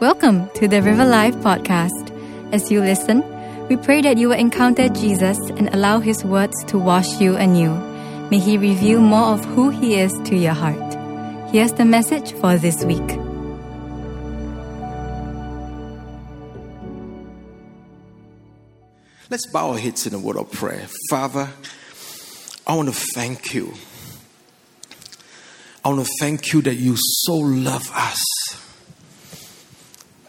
Welcome to the River Life podcast. As you listen, we pray that you will encounter Jesus and allow His words to wash you anew. May He reveal more of who He is to your heart. Here's the message for this week. Let's bow our heads in a word of prayer. Father, I want to thank you. I want to thank you that you so love us,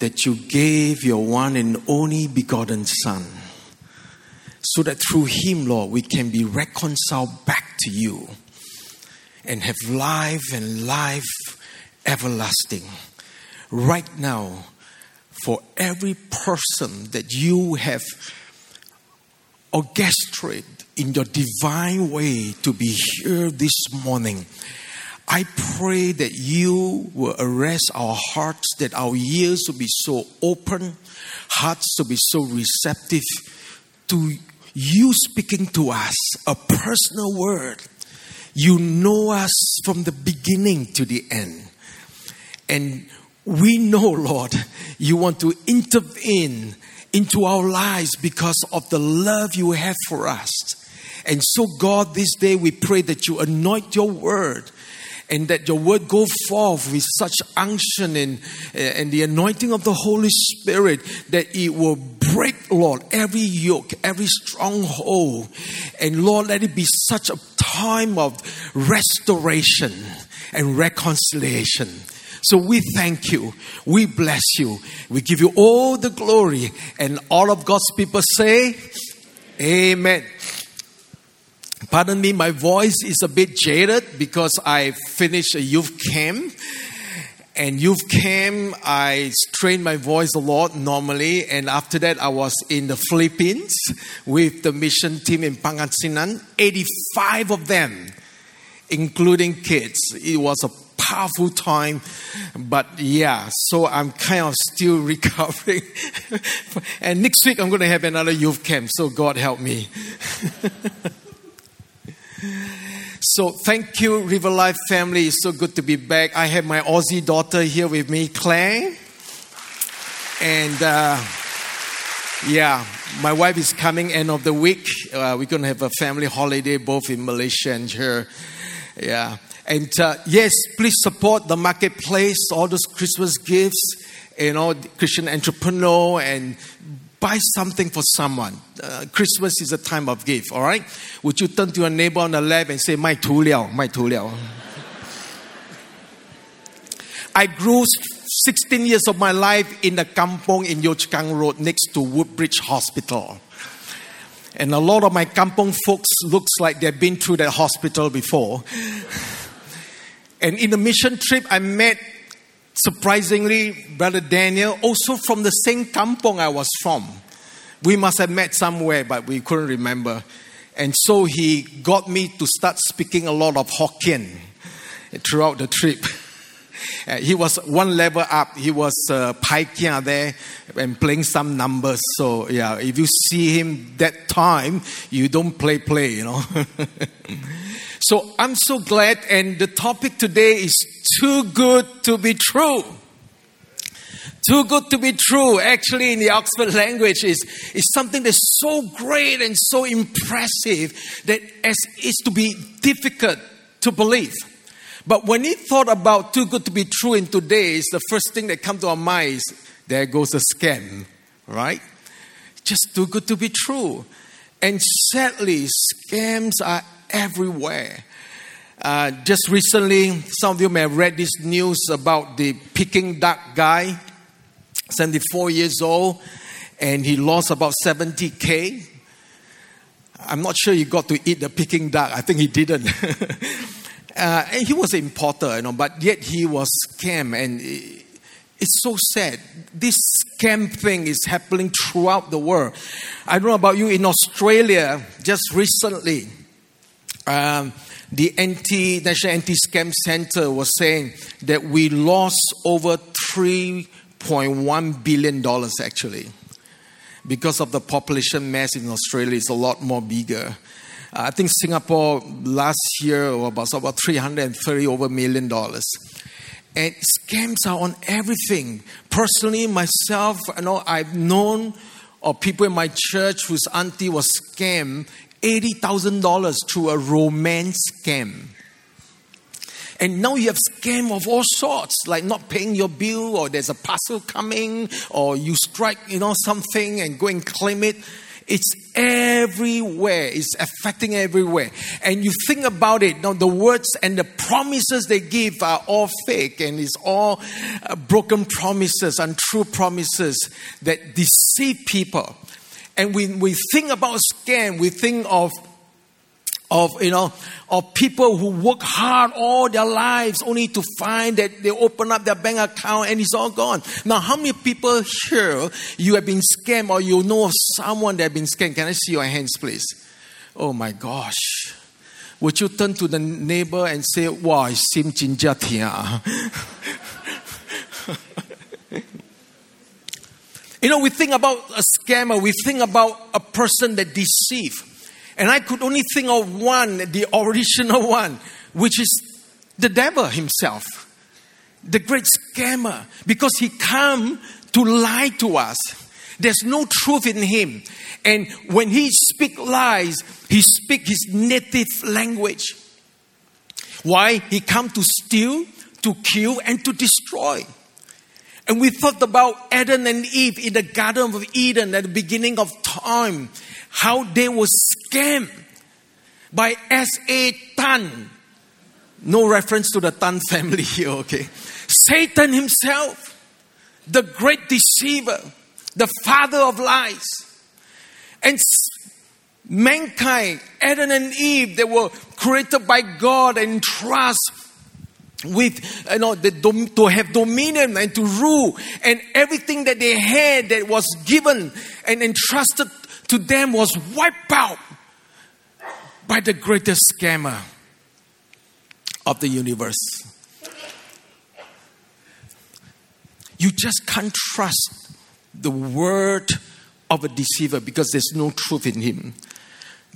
that you gave your one and only begotten Son, so that through him, Lord, we can be reconciled back to you and have life and life everlasting. Right now, for every person that you have orchestrated in your divine way to be here this morning. I pray that you will arrest our hearts, that our ears will be so open, hearts will be so receptive to you speaking to us a personal word. You know us from the beginning to the end. And we know, Lord, you want to intervene into our lives because of the love you have for us. And so, God, this day we pray that you anoint your word and that your word go forth with such unction and, eh, and the anointing of the Holy Spirit that it will break, Lord, every yoke, every stronghold. And Lord, let it be such a time of restoration and reconciliation. So we thank you. We bless you. We give you all the glory. And all of God's people say, Amen. Pardon me, my voice is a bit jaded because I finished a youth camp. And youth camp, I strained my voice a lot normally. And after that, I was in the Philippines with the mission team in Pangasinan. 85 of them, including kids. It was a powerful time. But yeah, so I'm kind of still recovering. and next week, I'm going to have another youth camp. So God help me. So thank you, River Life family. It's so good to be back. I have my Aussie daughter here with me, Claire. And uh, yeah, my wife is coming end of the week. Uh, we're going to have a family holiday both in Malaysia and here. Yeah. And uh, yes, please support the marketplace, all those Christmas gifts, you know, Christian entrepreneur, and buy something for someone. Uh, Christmas is a time of gift, all right? Would you turn to your neighbor on the left and say, My tu liao, my tu liao. I grew 16 years of my life in the kampong in Yio Chu Kang Road next to Woodbridge Hospital. And a lot of my kampong folks looks like they've been through that hospital before. and in the mission trip, I met surprisingly, Brother Daniel, also from the same kampong I was from. We must have met somewhere, but we couldn't remember. And so he got me to start speaking a lot of Hokkien throughout the trip. Uh, he was one level up. He was uh, there and playing some numbers. So yeah, if you see him that time, you don't play play, you know. so I'm so glad, and the topic today is too good to be true. Too good to be true, actually, in the Oxford language, is, is something that's so great and so impressive that as to be difficult to believe. But when he thought about too good to be true in today's, the first thing that comes to our mind is there goes a scam, right? Just too good to be true. And sadly, scams are everywhere. Uh, just recently, some of you may have read this news about the Peking duck guy, 74 years old, and he lost about 70K. I'm not sure he got to eat the Peking duck. I think he didn't. Uh, and he was an importer, you know, but yet he was scammed. And it's so sad. This scam thing is happening throughout the world. I don't know about you in Australia, just recently, um, the anti National Anti Scam Center was saying that we lost over $3.1 billion actually. Because of the population mass in Australia is a lot more bigger. I think Singapore last year was about 330 over million dollars. And scams are on everything. Personally, myself, you know, I've known of people in my church whose auntie was scammed $80,000 through a romance scam. And now you have scam of all sorts, like not paying your bill, or there's a parcel coming, or you strike, you know, something and go and claim it. It's everywhere. It's affecting everywhere. And you think about it, now the words and the promises they give are all fake and it's all uh, broken promises, untrue promises that deceive people. And when we think about scam, we think of of you know of people who work hard all their lives only to find that they open up their bank account and it's all gone. Now how many people here you have been scammed or you know of someone that have been scammed? Can i see your hands please? Oh my gosh. Would you turn to the neighbor and say wow it sim jinja You know, we think about a scammer, we think about a person that deceives. And I could only think of one, the original one, which is the devil himself, the great scammer, because he come to lie to us. There's no truth in him. And when he speak lies, he speak his native language. Why? He come to steal, to kill, and to destroy. And we thought about Adam and Eve in the Garden of Eden at the beginning of time how they were scammed by S.A. Tan. No reference to the Tan family here, okay? Satan himself, the great deceiver, the father of lies. And mankind, Adam and Eve, they were created by God and trust with you know the, to have dominion and to rule and everything that they had that was given and entrusted to them was wiped out by the greatest scammer of the universe. You just can't trust the word of a deceiver because there's no truth in him.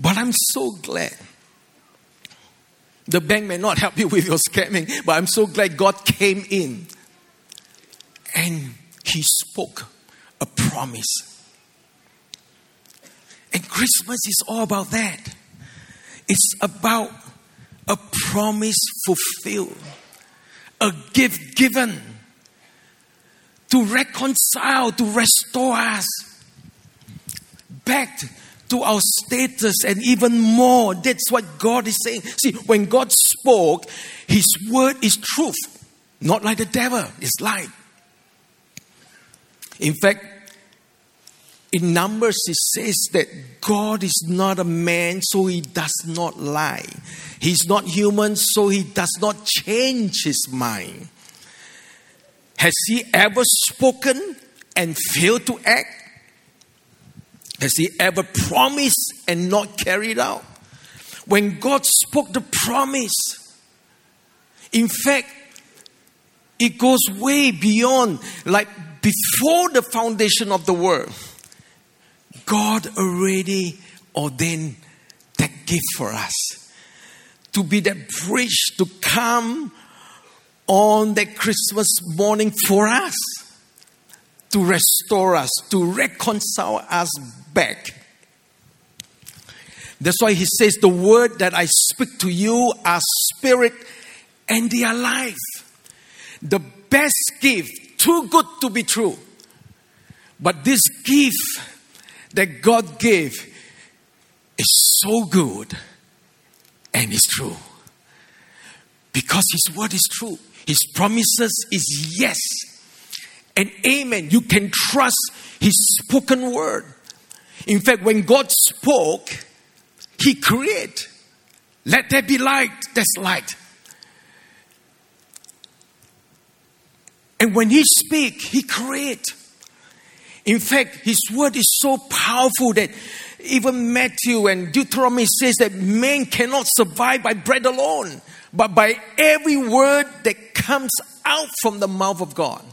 But I'm so glad. The bank may not help you with your scamming, but I'm so glad God came in and He spoke a promise and Christmas is all about that. It's about a promise fulfilled, a gift given to reconcile, to restore us back to our status and even more. That's what God is saying. See, when God spoke, His word is truth, not like the devil, it's light. In fact, in Numbers, it says that God is not a man, so he does not lie. He's not human, so he does not change his mind. Has he ever spoken and failed to act? Has he ever promised and not carried out? When God spoke the promise, in fact, it goes way beyond, like before the foundation of the world. God already ordained that gift for us to be that bridge to come on that Christmas morning for us, to restore us, to reconcile us back. That's why he says, The word that I speak to you are spirit and they are life. The best gift, too good to be true. But this gift that God gave is so good and is true. Because His word is true, His promises is yes and amen. You can trust His spoken word. In fact, when God spoke, He created. Let there be light, there's light. And when He speak, He create. In fact, his word is so powerful that even Matthew and Deuteronomy says that man cannot survive by bread alone, but by every word that comes out from the mouth of God.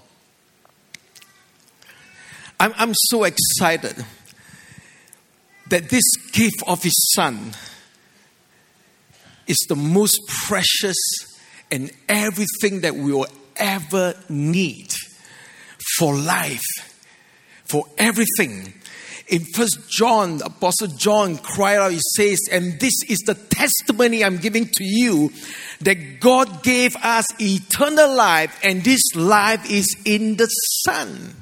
I'm, I'm so excited that this gift of his son is the most precious and everything that we will ever need for life, for everything. In First John, Apostle John cried out, he says, and this is the testimony I'm giving to you that God gave us eternal life, and this life is in the Son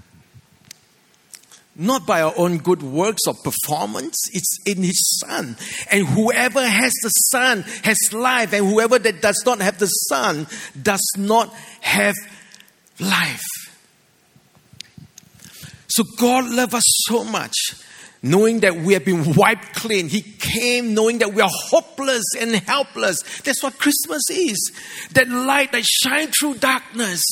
not by our own good works or performance. It's in His Son. And whoever has the Son has life, and whoever that does not have the Son does not have life. So God loved us so much, knowing that we have been wiped clean. He came knowing that we are hopeless and helpless. That's what Christmas is. That light that shines through darkness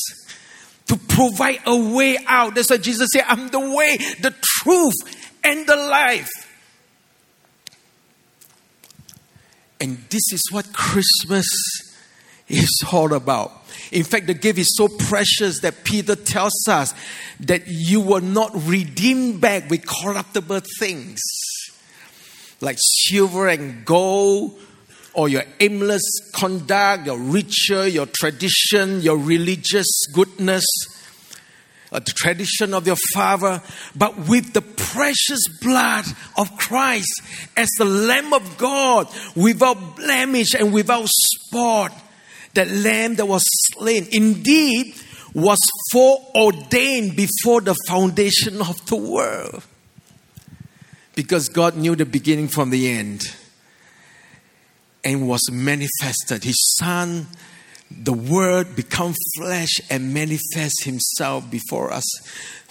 to provide a way out. That's why Jesus said, I'm the way, the truth, and the life. And this is what Christmas is all about. In fact, the gift is so precious that Peter tells us that you were not redeemed back with corruptible things like silver and gold or your aimless conduct, your ritual, your tradition, your religious goodness, uh, the tradition of your father, but with the precious blood of Christ as the Lamb of God, without blemish and without spot. That lamb that was slain indeed was foreordained before the foundation of the world. Because God knew the beginning from the end and was manifested. His Son, the Word, become flesh and manifest Himself before us.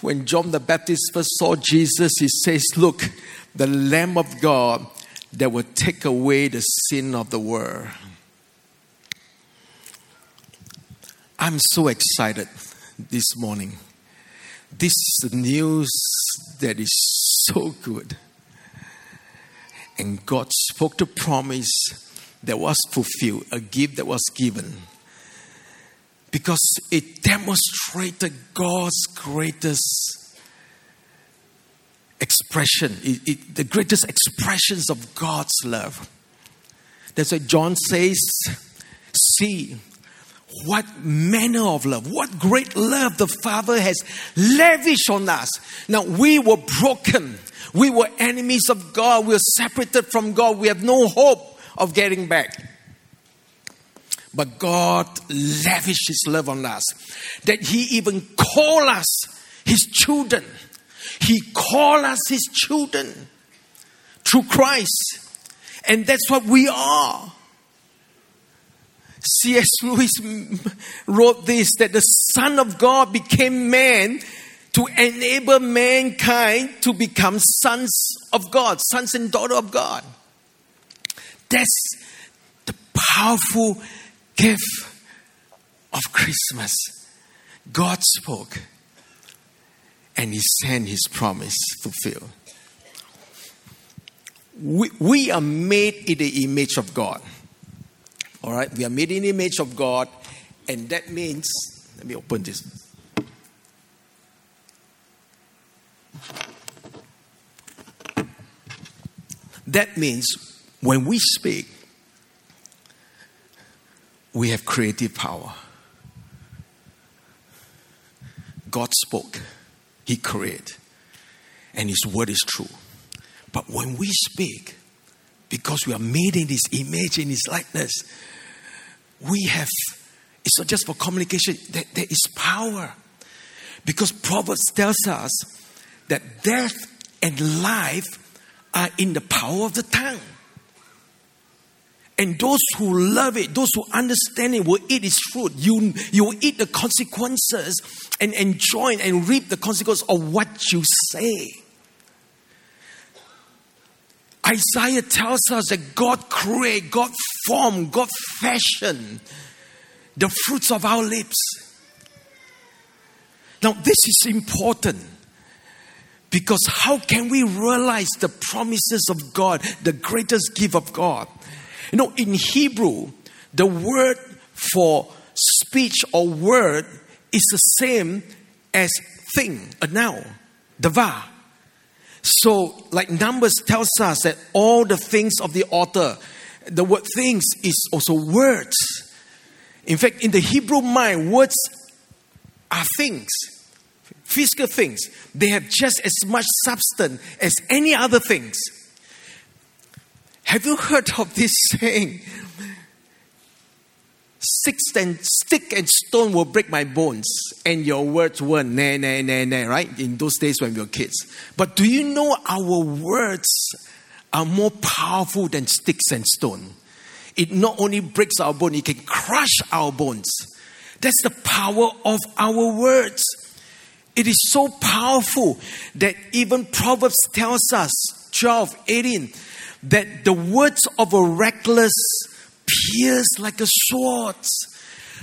When John the Baptist first saw Jesus, he says, Look, the Lamb of God that will take away the sin of the world. I'm so excited this morning. This news that is so good. And God spoke the promise that was fulfilled, a gift that was given. Because it demonstrated God's greatest expression, it, it, the greatest expressions of God's love. That's why John says, See, what manner of love, what great love the Father has lavished on us. Now, we were broken, we were enemies of God, we were separated from God, we have no hope of getting back. But God lavished His love on us that He even called us His children. He called us His children through Christ. And that's what we are. C.S. Lewis wrote this that the Son of God became man to enable mankind to become sons of God, sons and daughters of God. That's the powerful gift of Christmas. God spoke and He sent His promise fulfilled. We, we are made in the image of God. All right, we are made in the image of God, and that means, let me open this. That means when we speak, we have creative power. God spoke, He created, and His word is true. But when we speak, because we are made in His image, in His likeness, we have, it's not just for communication, there, there is power. Because Proverbs tells us that death and life are in the power of the tongue. And those who love it, those who understand it, will eat its fruit. You, you will eat the consequences and enjoy and reap the consequences of what you say. Isaiah tells us that God created, God formed, God fashioned the fruits of our lips. Now, this is important because how can we realize the promises of God, the greatest gift of God? You know, in Hebrew, the word for speech or word is the same as thing, a noun, davar. So, like Numbers tells us that all the things of the author, the word things is also words. In fact, in the Hebrew mind, words are things, physical things. They have just as much substance as any other things. Have you heard of this saying? Six and stick and stone will break my bones, and your words were nah, nah, nah, nah, right? In those days when we were kids. But do you know our words are more powerful than sticks and stone? It not only breaks our bone, it can crush our bones. That's the power of our words. It is so powerful that even Proverbs tells us, 12, 18, that the words of a reckless pierce like a sword.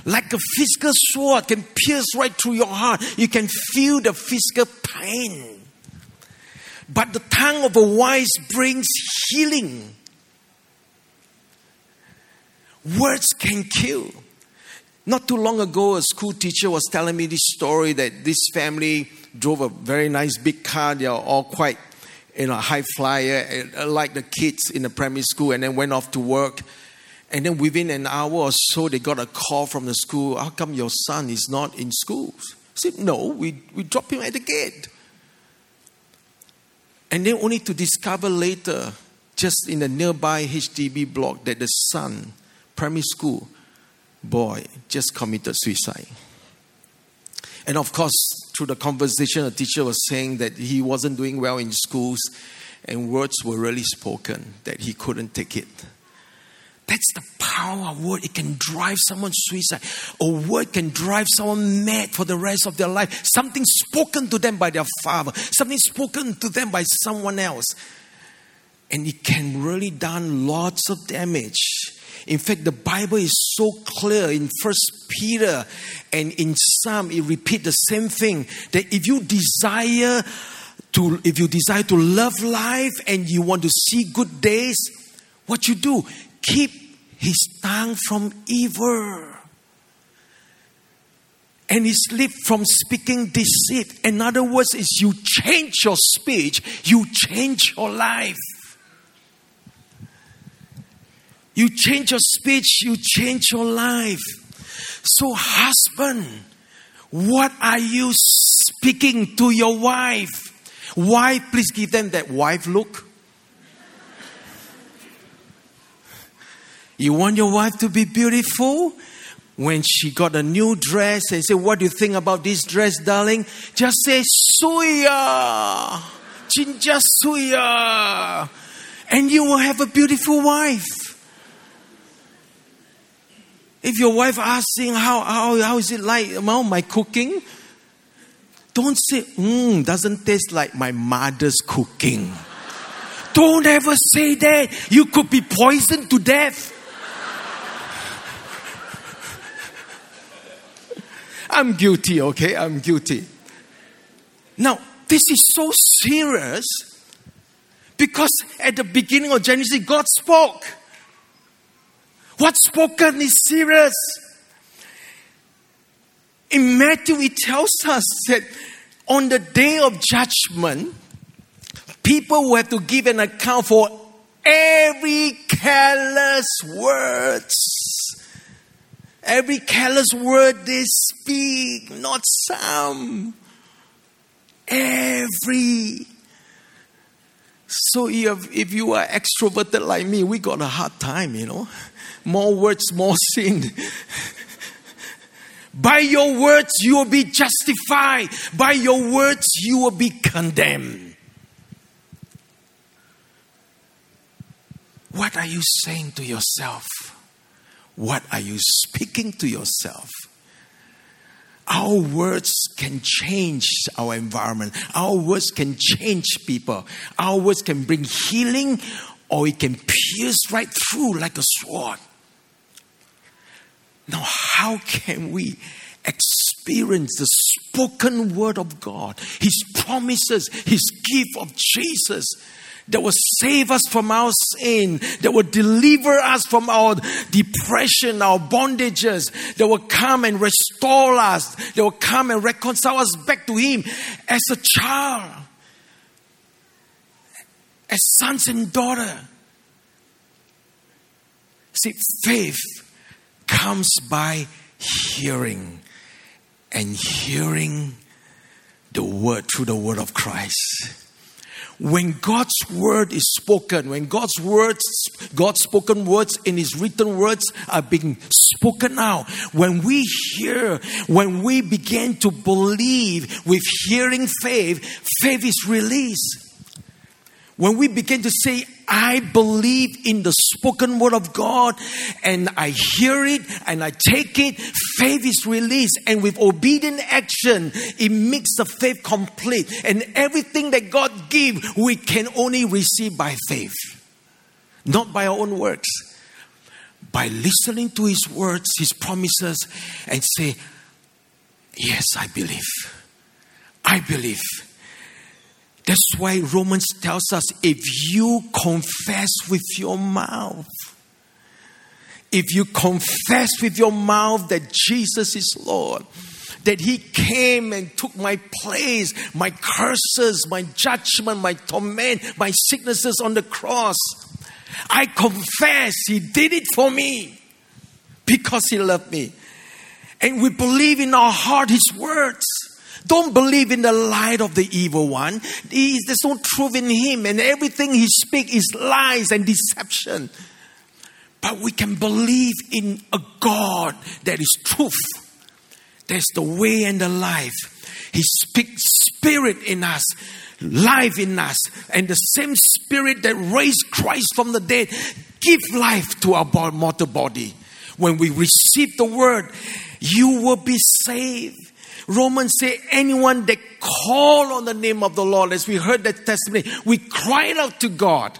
Like a physical sword can pierce right through your heart. You can feel the physical pain. But the tongue of a wise brings healing. Words can kill. Not too long ago, a school teacher was telling me this story that this family drove a very nice big car. They are all quite, you know, high flyer, uh, like the kids in the primary school, and then went off to work. And then within an hour or so, they got a call from the school. How come your son is not in school? I said, No, we, we dropped him at the gate. And then only to discover later, just in the nearby HDB block, that the son, primary school boy, just committed suicide. And of course, through the conversation, a teacher was saying that he wasn't doing well in schools and words were really spoken that he couldn't take it. That's the power of word. It can drive someone suicide. A word can drive someone mad for the rest of their life. Something spoken to them by their father, something spoken to them by someone else. And it can really done lots of damage. In fact, the Bible is so clear in First Peter and in Psalm, it repeats the same thing that if you desire to, if you desire to love life and you want to see good days, what you do, keep his tongue from evil and his lip from speaking deceit. In other words, is you change your speech, you change your life. You change your speech, you change your life. So, husband, what are you speaking to your wife? Why? Please give them that wife look. You want your wife to be beautiful? When she got a new dress and say, What do you think about this dress, darling? Just say, Suya! Jinja Suya! And you will have a beautiful wife. If your wife asking how, how, how is it like about my cooking, don't say, mmm, doesn't taste like my mother's cooking. don't ever say that. You could be poisoned to death. I'm guilty, okay? I'm guilty. Now, this is so serious because at the beginning of Genesis, God spoke. What's spoken is serious. In Matthew, it tells us that on the day of judgment, people will have to give an account for every careless words Every careless word they speak, not some. Every. So if, if you are extroverted like me, we got a hard time, you know. More words, more sin. By your words, you will be justified. By your words, you will be condemned. What are you saying to yourself? What are you speaking to yourself? Our words can change our environment. Our words can change people. Our words can bring healing or it can pierce right through like a sword. Now, how can we experience the spoken word of God, His promises, His gift of Jesus? that will save us from our sin, that will deliver us from our depression, our bondages, that will come and restore us, that will come and reconcile us back to Him as a child, as sons and daughter. See, faith comes by hearing, and hearing the word through the word of Christ. When God's word is spoken, when God's words, God's spoken words in His written words are being spoken out, when we hear, when we begin to believe with hearing faith, faith is released. When we begin to say, I believe in the spoken word of God and I hear it and I take it, faith is released. And with obedient action, it makes the faith complete. And everything that God gives, we can only receive by faith, not by our own works. By listening to His words, His promises, and say, Yes, I believe. I believe. That's why Romans tells us if you confess with your mouth, if you confess with your mouth that Jesus is Lord, that He came and took my place, my curses, my judgment, my torment, my sicknesses on the cross. I confess He did it for me because He loved me. And we believe in our heart His words. Don't believe in the light of the evil one. There's no truth in him, and everything he speaks is lies and deception. But we can believe in a God that is truth. There's the way and the life. He speaks spirit in us, life in us, and the same spirit that raised Christ from the dead give life to our mortal body. When we receive the word, you will be saved. Romans say anyone that call on the name of the Lord, as we heard that testimony, we cried out to God.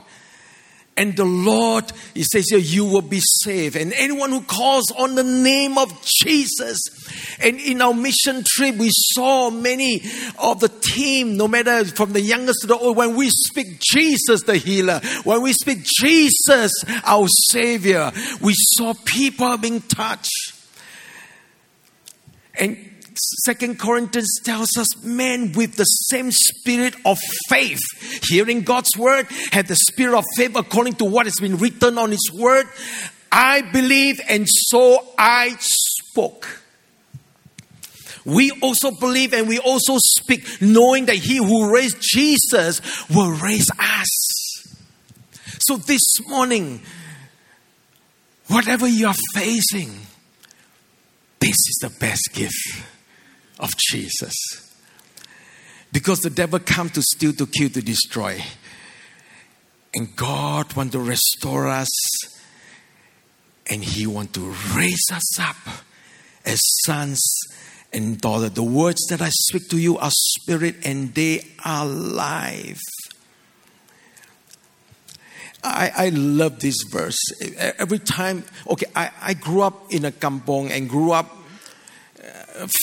And the Lord, He says here, you will be saved. And anyone who calls on the name of Jesus. And in our mission trip, we saw many of the team, no matter from the youngest to the old, when we speak Jesus the healer, when we speak Jesus our Savior, we saw people being touched. And Second Corinthians tells us men with the same spirit of faith, hearing God's word, had the spirit of faith according to what has been written on His word. I believe, and so I spoke. We also believe and we also speak, knowing that He who raised Jesus will raise us. So this morning, whatever you are facing, this is the best gift of Jesus. Because the devil come to steal, to kill, to destroy. And God want to restore us and he want to raise us up as sons and daughters. The words that I speak to you are spirit and they are life. I, I love this verse. Every time, okay, I, I grew up in a kampong and grew up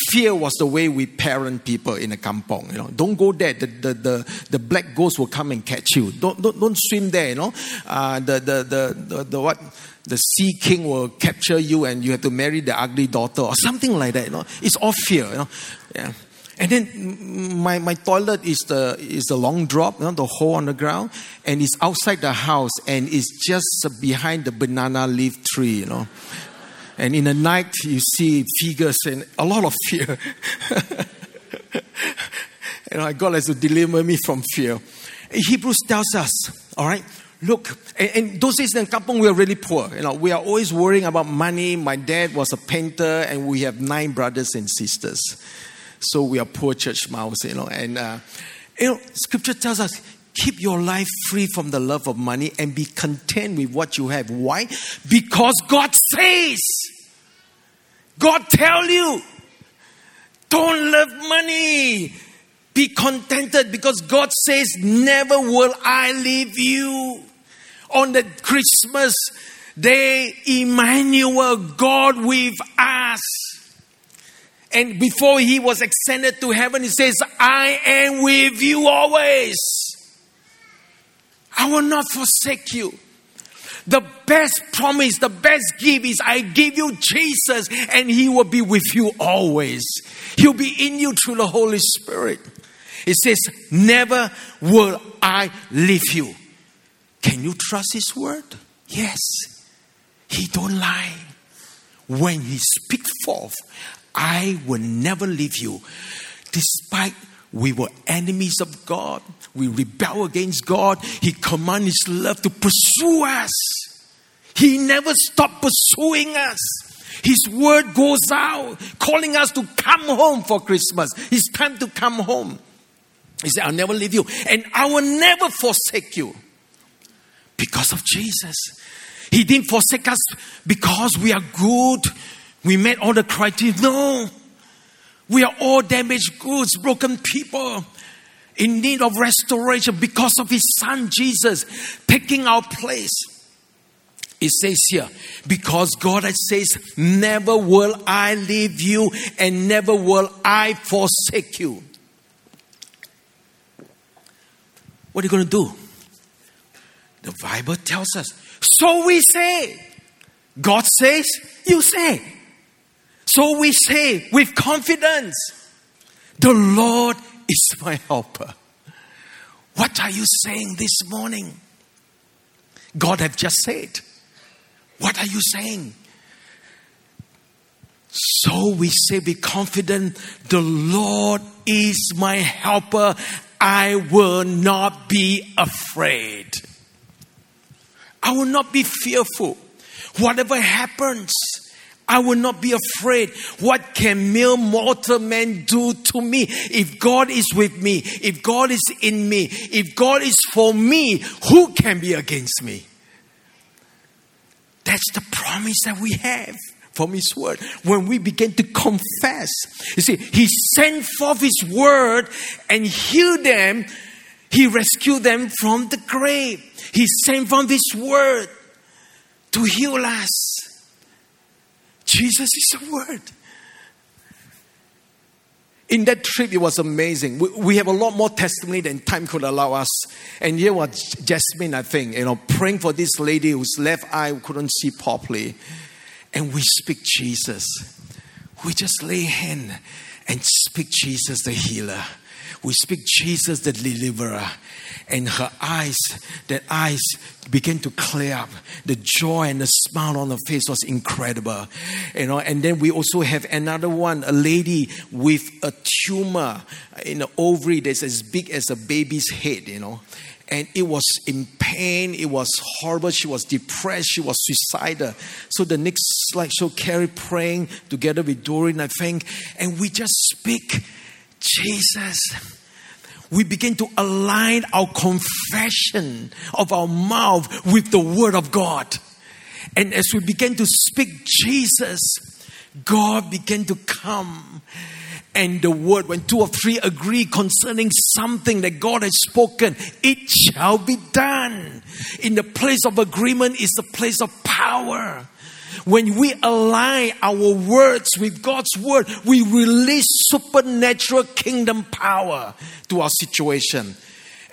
fear was the way we parent people in a kampong. You know, don't go there. The, the, the, the black ghost will come and catch you. Don't, don't, don't swim there. You know, uh, the, the, the, the, the what? The sea king will capture you and you have to marry the ugly daughter or something like that. You know, it's all fear. You know, yeah. And then my, my toilet is the is the long drop, you know, the hole on the ground, and it's outside the house and it's just behind the banana leaf tree, you know. And in the night, you see figures and a lot of fear. and know, God has to deliver me from fear. Hebrews tells us, all right, look, and, and those days in Kampong, we are really poor. You know, we are always worrying about money. My dad was a painter, and we have nine brothers and sisters. So we are poor church mouse, you know. And, uh, you know, scripture tells us, keep your life free from the love of money and be content with what you have. Why? Because God says, God tell you, don't love money. Be contented because God says, never will I leave you. On the Christmas day, Emmanuel, God with us. And before he was ascended to heaven, he says, I am with you always. I will not forsake you. The best promise, the best gift is I give you Jesus and he will be with you always. He'll be in you through the Holy Spirit. It says, Never will I leave you. Can you trust his word? Yes. He don't lie. When he speaks forth, I will never leave you. Despite we were enemies of God, we rebel against God, He commands His love to pursue us. He never stopped pursuing us. His word goes out, calling us to come home for Christmas. It's time to come home. He said, I'll never leave you, and I will never forsake you. Because of Jesus. He didn't forsake us because we are good. We met all the criteria. No. We are all damaged goods, broken people in need of restoration because of His Son Jesus taking our place. It says here, because God says, Never will I leave you and never will I forsake you. What are you going to do? The Bible tells us. So we say. God says, you say. So we say with confidence, The Lord is my helper. What are you saying this morning? God have just said. What are you saying? So we say, be confident, the Lord is my helper. I will not be afraid. I will not be fearful. Whatever happens, I will not be afraid. What can mere mortal man do to me? If God is with me, if God is in me, if God is for me, who can be against me? That's the promise that we have from His Word. When we begin to confess, you see, He sent forth His Word and healed them. He rescued them from the grave. He sent from His Word to heal us. Jesus is the Word. In that trip, it was amazing. We, we, have a lot more testimony than time could allow us. And here was Jasmine, I think, you know, praying for this lady whose left eye couldn't see properly. And we speak Jesus. We just lay hand and speak Jesus the healer. We speak Jesus the deliverer and her eyes, that eyes began to clear up. The joy and the smile on her face was incredible. You know, and then we also have another one, a lady with a tumor in the ovary that's as big as a baby's head, you know. And it was in pain, it was horrible, she was depressed, she was suicidal. So the next slideshow, Carrie praying together with Doreen, I think, and we just speak Jesus we begin to align our confession of our mouth with the Word of God. And as we begin to speak Jesus, God began to come. And the word, when two or three agree concerning something that God has spoken, it shall be done. In the place of agreement is the place of power. When we align our words with God's word, we release supernatural kingdom power to our situation.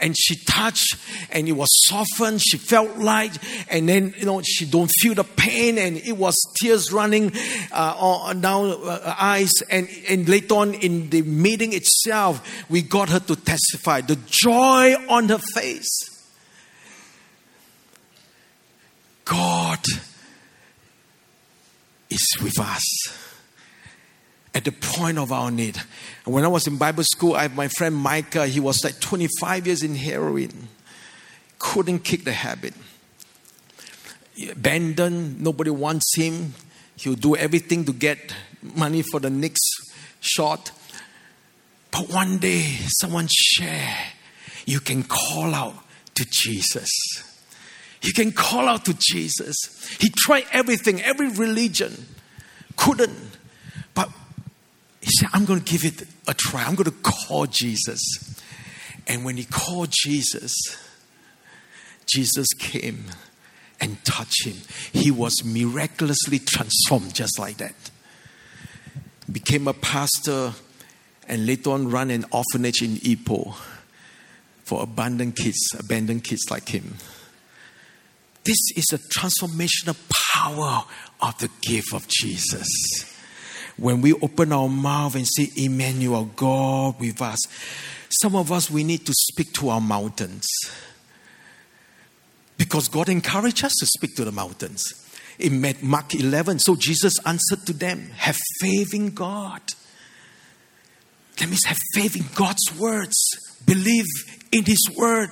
And she touched and it was softened. She felt light. And then, you know, she don't feel the pain and it was tears running uh, down her eyes. And, and later on in the meeting itself, we got her to testify. The joy on her face. God is with us at the point of our need. when I was in Bible school, I my friend Micah. He was like 25 years in heroin, couldn't kick the habit. Abandoned, nobody wants him. He'll do everything to get money for the next shot. But one day, someone share, you can call out to Jesus. He can call out to Jesus. He tried everything, every religion, couldn't. But he said, I'm going to give it a try. I'm going to call Jesus. And when he called Jesus, Jesus came and touched him. He was miraculously transformed just like that. Became a pastor and later on ran an orphanage in Ipoh for abandoned kids, abandoned kids like him. This is a transformational power of the gift of Jesus. When we open our mouth and say, Emmanuel, God with us, some of us, we need to speak to our mountains. Because God encouraged us to speak to the mountains. in Mark 11. So Jesus answered to them, Have faith in God. That means have faith in God's words, believe in His word.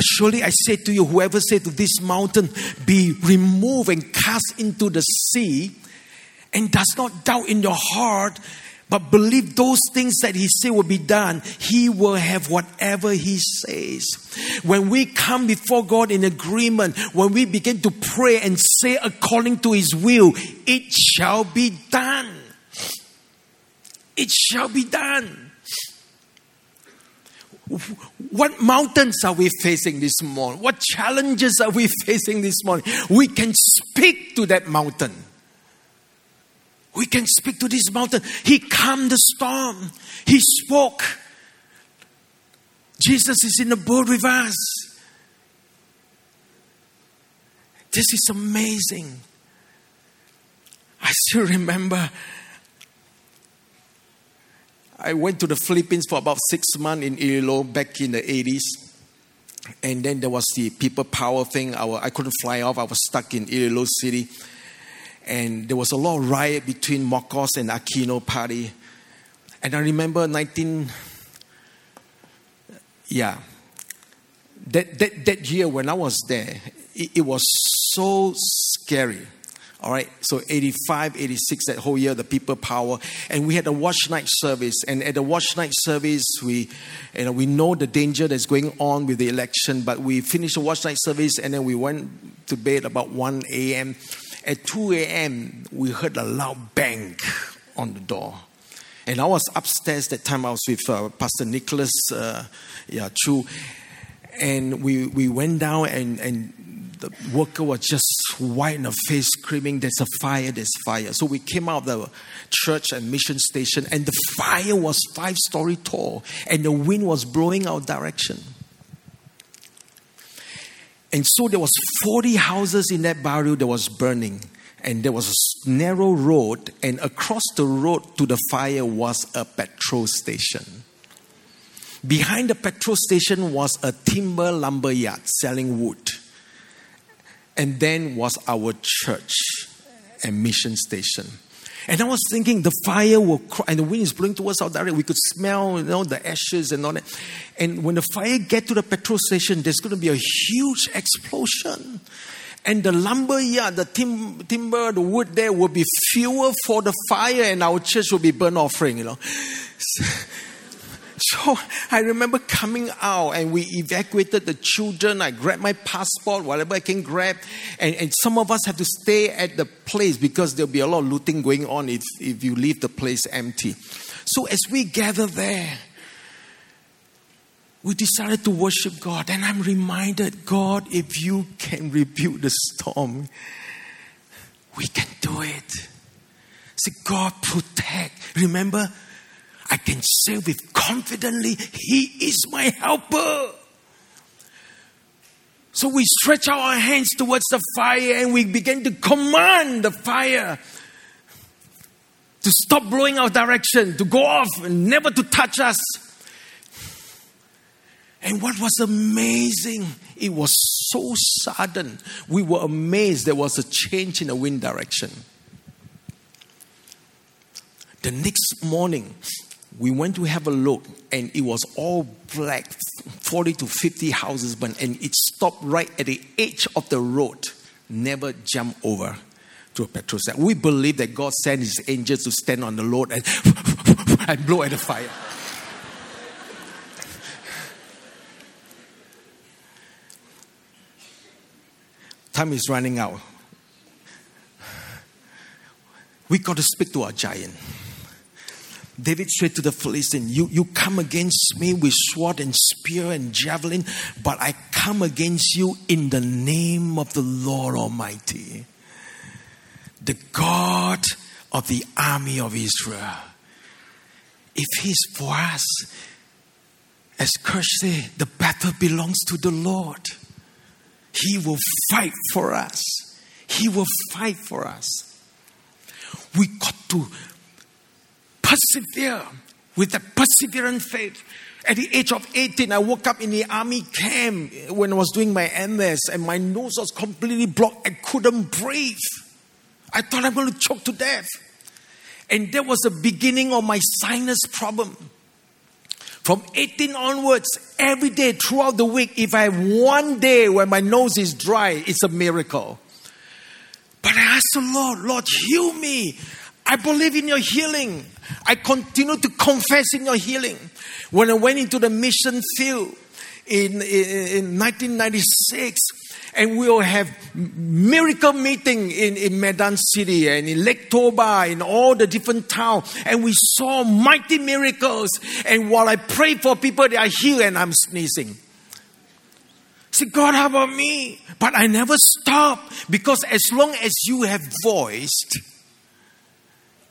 Surely I say to you, whoever said to this mountain, Be removed and cast into the sea, and does not doubt in your heart, but believe those things that he say will be done, he will have whatever he says. When we come before God in agreement, when we begin to pray and say according to his will, it shall be done. It shall be done. What mountains are we facing this morning? What challenges are we facing this morning? We can speak to that mountain. We can speak to this mountain. He calmed the storm. He spoke. Jesus is in the boat with us. This is amazing. I still remember I went to the Philippines for about six months in Iloilo back in the 80s. And then there was the people power thing. I, I couldn't fly off. I was stuck in Iloilo City and there was a lot of riot between Marcos and Aquino party. And I remember 19, yeah, that, that, that year when I was there, it, it was so scary. All right, so 85, 86, that whole year, the people power. And we had a watch night service. And at the watch night service, we, you know, we know the danger that's going on with the election, but we finished the watch night service and then we went to bed about 1 a.m. At 2 a.m., we heard a loud bang on the door. And I was upstairs that time. I was with uh, Pastor Nicholas uh, yeah, Chu. And we, we went down, and, and the worker was just white in the face, screaming, There's a fire, there's fire. So we came out of the church and mission station, and the fire was five story tall, and the wind was blowing our direction. And so there was 40 houses in that barrio that was burning. And there was a narrow road, and across the road to the fire was a petrol station. Behind the petrol station was a timber lumber yard selling wood. And then was our church and mission station. And I was thinking the fire will cry, and the wind is blowing towards our direction. We could smell, you know, the ashes and all that. And when the fire get to the petrol station, there's going to be a huge explosion. And the lumber yard, the tim- timber, the wood there will be fuel for the fire, and our church will be burnt offering, you know. So I remember coming out and we evacuated the children. I grabbed my passport, whatever I can grab. And, and some of us have to stay at the place because there'll be a lot of looting going on if, if you leave the place empty. So as we gather there, we decided to worship God. And I'm reminded, God, if you can rebuke the storm, we can do it. See, God protect. Remember, I can say with confidently, He is my helper. So we stretch out our hands towards the fire and we begin to command the fire to stop blowing our direction, to go off and never to touch us. And what was amazing, it was so sudden. We were amazed there was a change in the wind direction. The next morning, we went to have a look and it was all black 40 to 50 houses burned and it stopped right at the edge of the road never jump over to a petrol station. We believe that god sent his angels to stand on the road and, and blow at the fire. Time is running out. We got to speak to our giant David said to the Philistine, you, you come against me with sword and spear and javelin, but I come against you in the name of the Lord Almighty, the God of the army of Israel. If He's for us, as Kirsch said, the battle belongs to the Lord. He will fight for us. He will fight for us. We got to persevere. with the perseverant faith. At the age of 18, I woke up in the army camp when I was doing my NS and my nose was completely blocked. I couldn't breathe. I thought I'm going to choke to death. And that was the beginning of my sinus problem. From 18 onwards, every day throughout the week, if I have one day where my nose is dry, it's a miracle. But I asked the Lord, Lord, heal me. I believe in your healing. I continue to confess in your healing. When I went into the mission field in, in, in 1996, and we will have miracle meeting in, in Medan City and in Lake Toba, in all the different towns. And we saw mighty miracles. And while I pray for people, they are healed and I'm sneezing. Say, God, how about me? But I never stop because as long as you have voiced,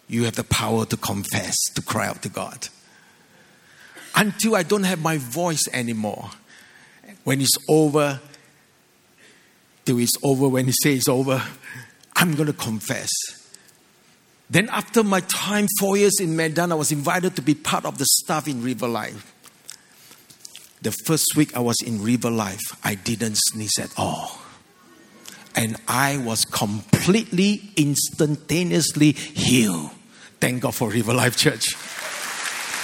you have the power to confess, to cry out to God. Until I don't have my voice anymore. When it's over, till it's over. When he says it's over, I'm going to confess. Then, after my time, four years in Medan, I was invited to be part of the staff in River Life. The first week I was in River Life, I didn't sneeze at all. And I was completely, instantaneously healed. Thank God for River Life Church.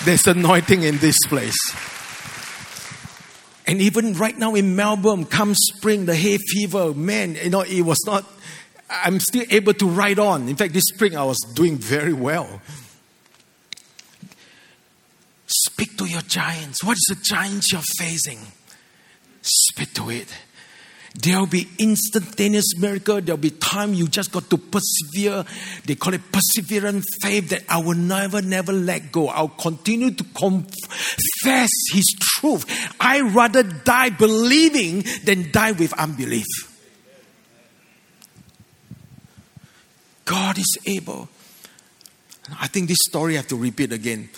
There's anointing in this place. And even right now in Melbourne, come spring, the hay fever, man, you know, it was not, I'm still able to ride on. In fact, this spring I was doing very well. Speak to your giants. What is the giants you're facing? Speak to it. There'll be instantaneous miracle. There'll be time you just got to persevere. They call it perseverant faith that I will never, never let go. I'll continue to confess His truth. I rather die believing than die with unbelief. God is able. I think this story I have to repeat again.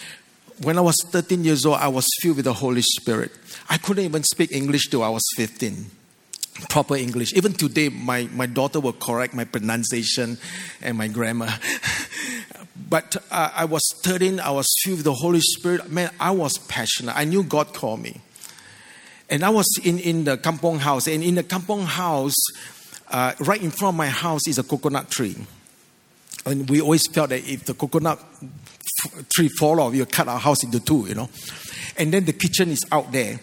When I was 13 years old, I was filled with the Holy Spirit. I couldn't even speak English till I was 15 proper English. Even today, my, my daughter will correct my pronunciation and my grammar. but uh, I was 13, I was filled with the Holy Spirit. Man, I was passionate. I knew God called me. And I was in, in the kampong house. And in the kampong house, uh, right in front of my house is a coconut tree. And we always felt that if the coconut tree fall off, you cut our house into two, you know. And then the kitchen is out there.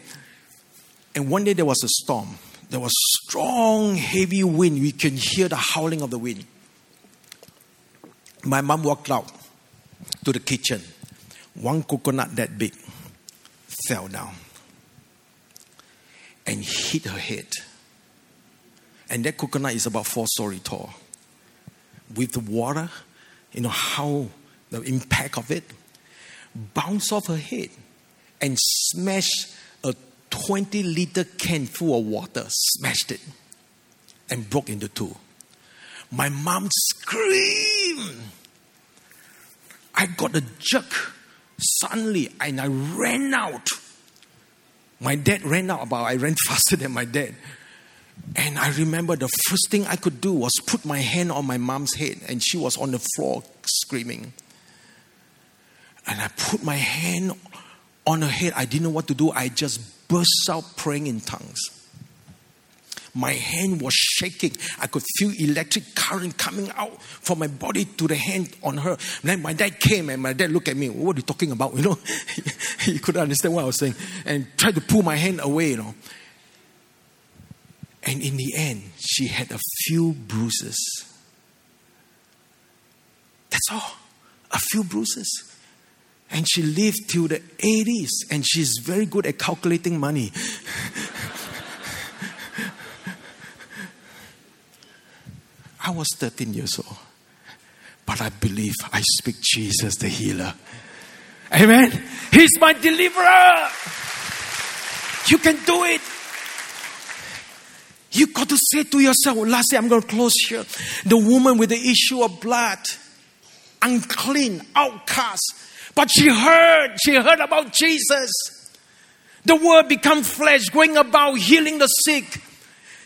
And one day there was a storm there was strong, heavy wind. We can hear the howling of the wind. My mom walked out to the kitchen. One coconut that big fell down and hit her head. And that coconut is about four story tall. With the water, you know how the impact of it bounced off her head and smashed 20 liter can full of water, smashed it, and broke into two. My mom screamed. I got a jerk suddenly and I ran out. My dad ran out about I ran faster than my dad. And I remember the first thing I could do was put my hand on my mom's head, and she was on the floor screaming. And I put my hand on her head. I didn't know what to do. I just burst out praying in tongues. My hand was shaking. I could feel electric current coming out from my body to the hand on her. Then my dad came and my dad looked at me. What are you talking about? You know, he couldn't understand what I was saying and tried to pull my hand away, you know. And in the end, she had a few bruises. That's all. A few bruises. And she lived till the 80s, and she's very good at calculating money. I was 13 years old, but I believe I speak Jesus the healer. Amen. He's my deliverer. You can do it. You got to say to yourself, lastly, I'm going to close here. The woman with the issue of blood, unclean, outcast, but she heard, she heard about Jesus. The word become flesh, going about healing the sick.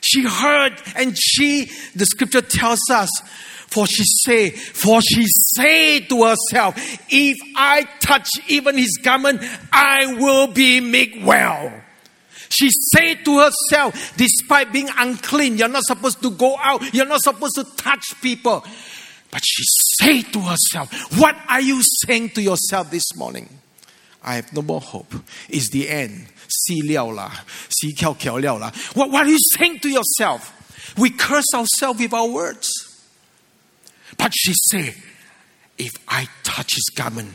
She heard and she, the scripture tells us, For she say, for she say to herself, if I touch even his garment, I will be made well. She said to herself, despite being unclean, you're not supposed to go out, you're not supposed to touch people. But she said to herself, What are you saying to yourself this morning? I have no more hope. It's the end. See liaw la, see kiao kiao liaw What, what are you saying to yourself? We curse ourselves with our words. But she said, If I touch his garment,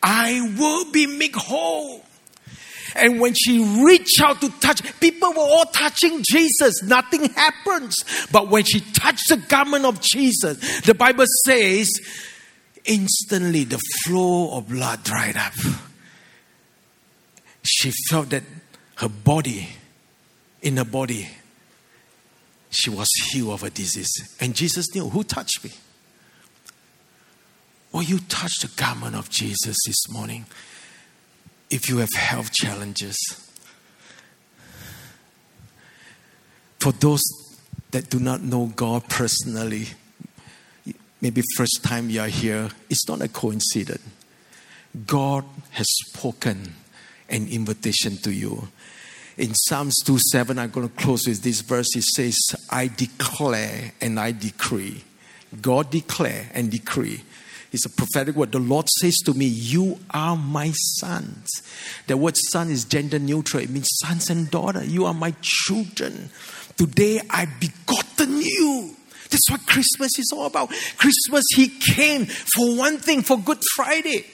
I will be made whole. And when she reached out to touch, people were all touching Jesus. Nothing happens. But when she touched the garment of Jesus, the Bible says, instantly the flow of blood dried up. She felt that her body, in her body, she was healed of a disease. And Jesus knew who touched me. Will you touch the garment of Jesus this morning? If you have health challenges. For those that do not know God personally, maybe first time you are here, it's not a coincidence. God has spoken an invitation to you. In Psalms 2 7, I'm going to close with this verse. It says, I declare and I decree. God declare and decree it's a prophetic word. The Lord says to me, You are my sons. The word son is gender neutral, it means sons and daughter. You are my children. Today I begotten you. That's what Christmas is all about. Christmas, He came for one thing, for Good Friday.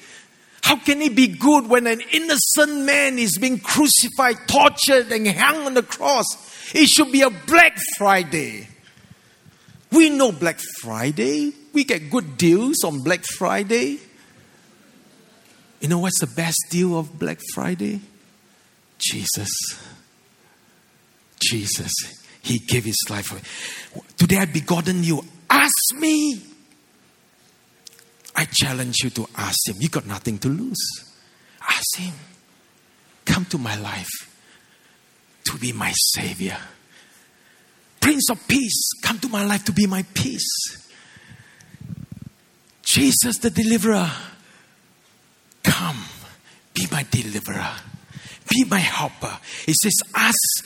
How can it be good when an innocent man is being crucified, tortured, and hung on the cross? It should be a Black Friday. We know Black Friday we get good deals on Black Friday. You know what's the best deal of Black Friday? Jesus. Jesus. He gave his life away. Today I begotten you. Ask me. I challenge you to ask him. You got nothing to lose. Ask him. Come to my life to be my savior. Prince of Peace, come to my life to be my peace. Jesus the deliverer, come, be my deliverer, be my helper. He says, Ask,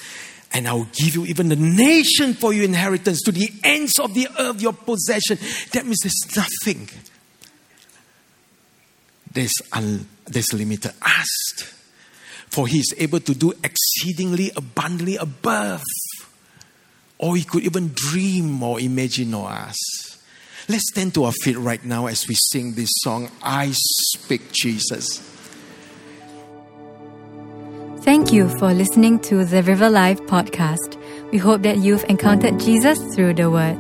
and I will give you even the nation for your inheritance to the ends of the earth, your possession. That means there's nothing. There's, un, there's limited. Ask, for he is able to do exceedingly abundantly above or he could even dream or imagine or ask. Let's stand to our feet right now as we sing this song, I Speak Jesus. Thank you for listening to the River Life podcast. We hope that you've encountered Jesus through the Word.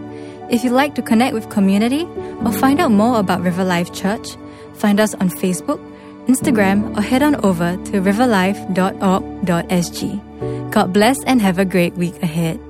If you'd like to connect with community or find out more about River Life Church, find us on Facebook, Instagram, or head on over to riverlife.org.sg. God bless and have a great week ahead.